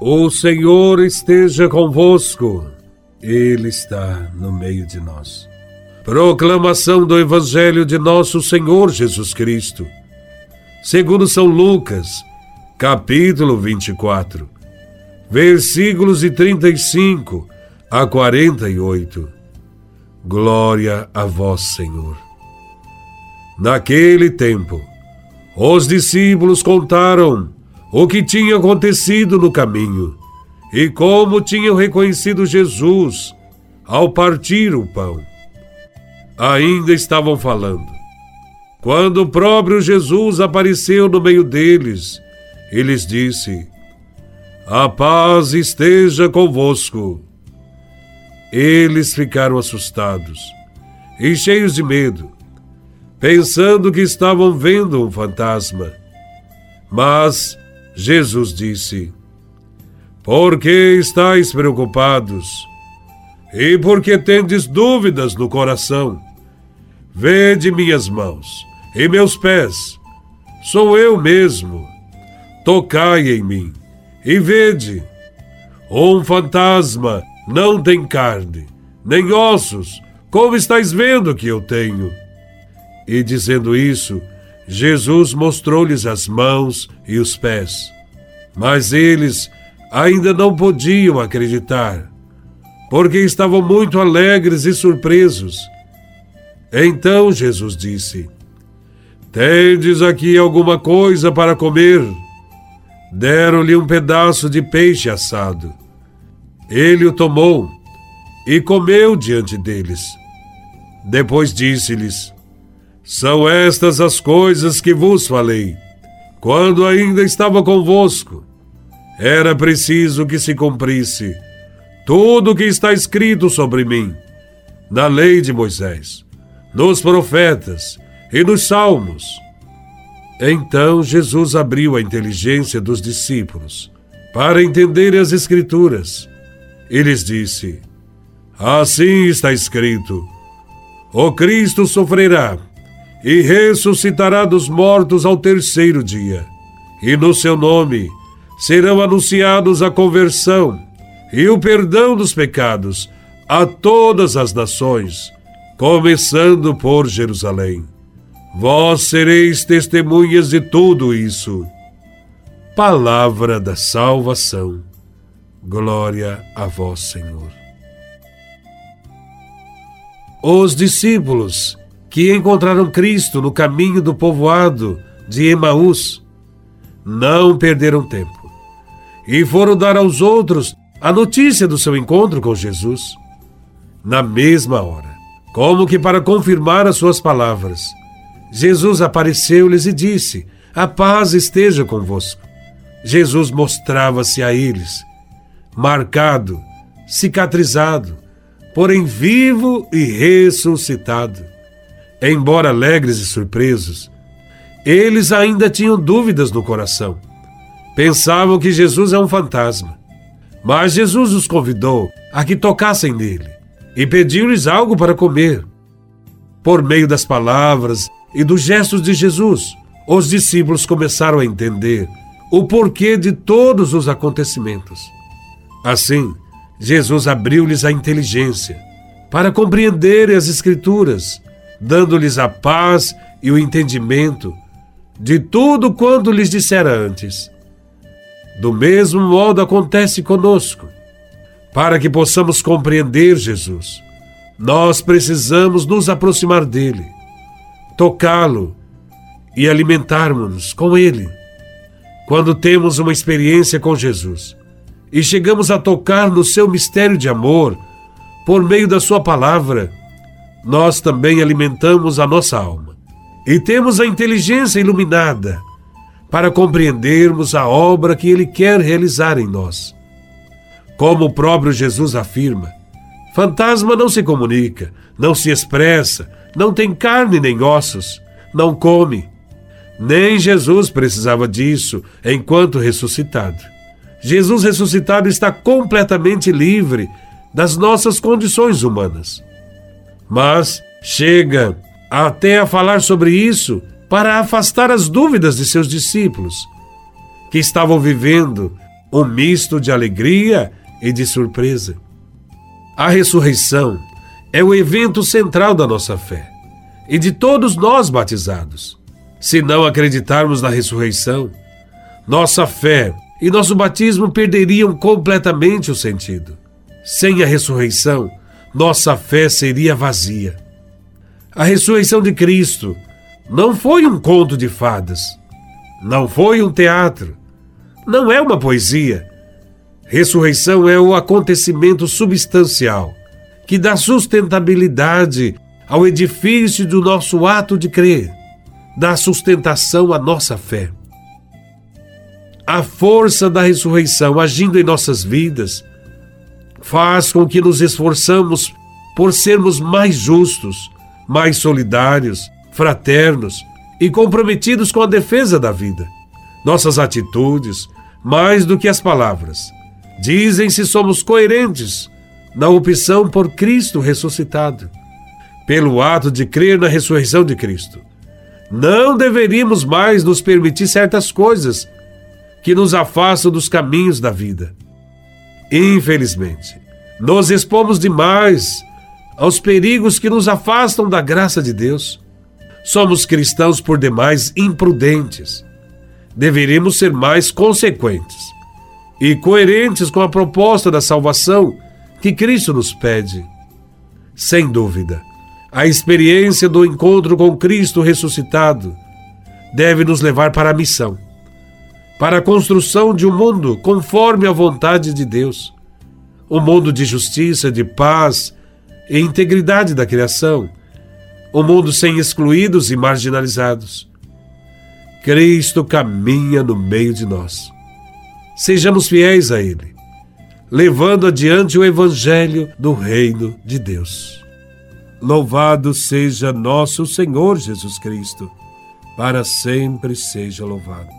O Senhor esteja convosco, Ele está no meio de nós. Proclamação do Evangelho de Nosso Senhor Jesus Cristo, segundo São Lucas, capítulo 24, versículos de 35 a 48. Glória a Vós, Senhor. Naquele tempo, os discípulos contaram o que tinha acontecido no caminho e como tinham reconhecido Jesus ao partir o pão. Ainda estavam falando. Quando o próprio Jesus apareceu no meio deles, e lhes disse: A paz esteja convosco. Eles ficaram assustados e cheios de medo, pensando que estavam vendo um fantasma. Mas Jesus disse: Por que estáis preocupados? E por que tendes dúvidas no coração? Vede minhas mãos e meus pés, sou eu mesmo. Tocai em mim e vede. Um fantasma não tem carne, nem ossos, como estáis vendo que eu tenho. E dizendo isso, Jesus mostrou-lhes as mãos e os pés. Mas eles ainda não podiam acreditar, porque estavam muito alegres e surpresos. Então Jesus disse: Tendes aqui alguma coisa para comer? Deram-lhe um pedaço de peixe assado. Ele o tomou e comeu diante deles. Depois disse-lhes: são estas as coisas que vos falei, quando ainda estava convosco. Era preciso que se cumprisse tudo o que está escrito sobre mim, na lei de Moisés, nos profetas e nos salmos. Então Jesus abriu a inteligência dos discípulos para entenderem as Escrituras. E lhes disse: Assim está escrito: O Cristo sofrerá e ressuscitará dos mortos ao terceiro dia. E no seu nome serão anunciados a conversão e o perdão dos pecados a todas as nações, começando por Jerusalém. Vós sereis testemunhas de tudo isso. Palavra da salvação. Glória a vós, Senhor. Os discípulos que encontraram Cristo no caminho do povoado de Emaús, não perderam tempo e foram dar aos outros a notícia do seu encontro com Jesus. Na mesma hora, como que para confirmar as suas palavras, Jesus apareceu-lhes e disse: A paz esteja convosco. Jesus mostrava-se a eles, marcado, cicatrizado, porém vivo e ressuscitado. Embora alegres e surpresos, eles ainda tinham dúvidas no coração. Pensavam que Jesus é um fantasma. Mas Jesus os convidou a que tocassem nele e pediu-lhes algo para comer. Por meio das palavras e dos gestos de Jesus, os discípulos começaram a entender o porquê de todos os acontecimentos. Assim, Jesus abriu-lhes a inteligência para compreenderem as Escrituras dando-lhes a paz e o entendimento de tudo quanto lhes dissera antes. Do mesmo modo acontece conosco. Para que possamos compreender Jesus, nós precisamos nos aproximar dele, tocá-lo e alimentarmos-nos com ele. Quando temos uma experiência com Jesus e chegamos a tocar no seu mistério de amor por meio da sua palavra, nós também alimentamos a nossa alma e temos a inteligência iluminada para compreendermos a obra que Ele quer realizar em nós. Como o próprio Jesus afirma, fantasma não se comunica, não se expressa, não tem carne nem ossos, não come. Nem Jesus precisava disso enquanto ressuscitado. Jesus ressuscitado está completamente livre das nossas condições humanas mas chega até a falar sobre isso para afastar as dúvidas de seus discípulos, que estavam vivendo um misto de alegria e de surpresa. A ressurreição é o evento central da nossa fé e de todos nós batizados. Se não acreditarmos na ressurreição, nossa fé e nosso batismo perderiam completamente o sentido. Sem a ressurreição, nossa fé seria vazia. A ressurreição de Cristo não foi um conto de fadas, não foi um teatro, não é uma poesia. Ressurreição é o acontecimento substancial que dá sustentabilidade ao edifício do nosso ato de crer, dá sustentação à nossa fé. A força da ressurreição agindo em nossas vidas faz com que nos esforçamos por sermos mais justos, mais solidários, fraternos e comprometidos com a defesa da vida. Nossas atitudes, mais do que as palavras, dizem se somos coerentes na opção por Cristo ressuscitado, pelo ato de crer na ressurreição de Cristo. Não deveríamos mais nos permitir certas coisas que nos afastam dos caminhos da vida. Infelizmente, nos expomos demais aos perigos que nos afastam da graça de Deus. Somos cristãos por demais imprudentes. Deveríamos ser mais consequentes e coerentes com a proposta da salvação que Cristo nos pede. Sem dúvida, a experiência do encontro com Cristo ressuscitado deve nos levar para a missão, para a construção de um mundo conforme a vontade de Deus, um mundo de justiça, de paz e integridade da criação, um mundo sem excluídos e marginalizados. Cristo caminha no meio de nós. Sejamos fiéis a Ele levando adiante o Evangelho do Reino de Deus. Louvado seja nosso Senhor Jesus Cristo, para sempre seja louvado.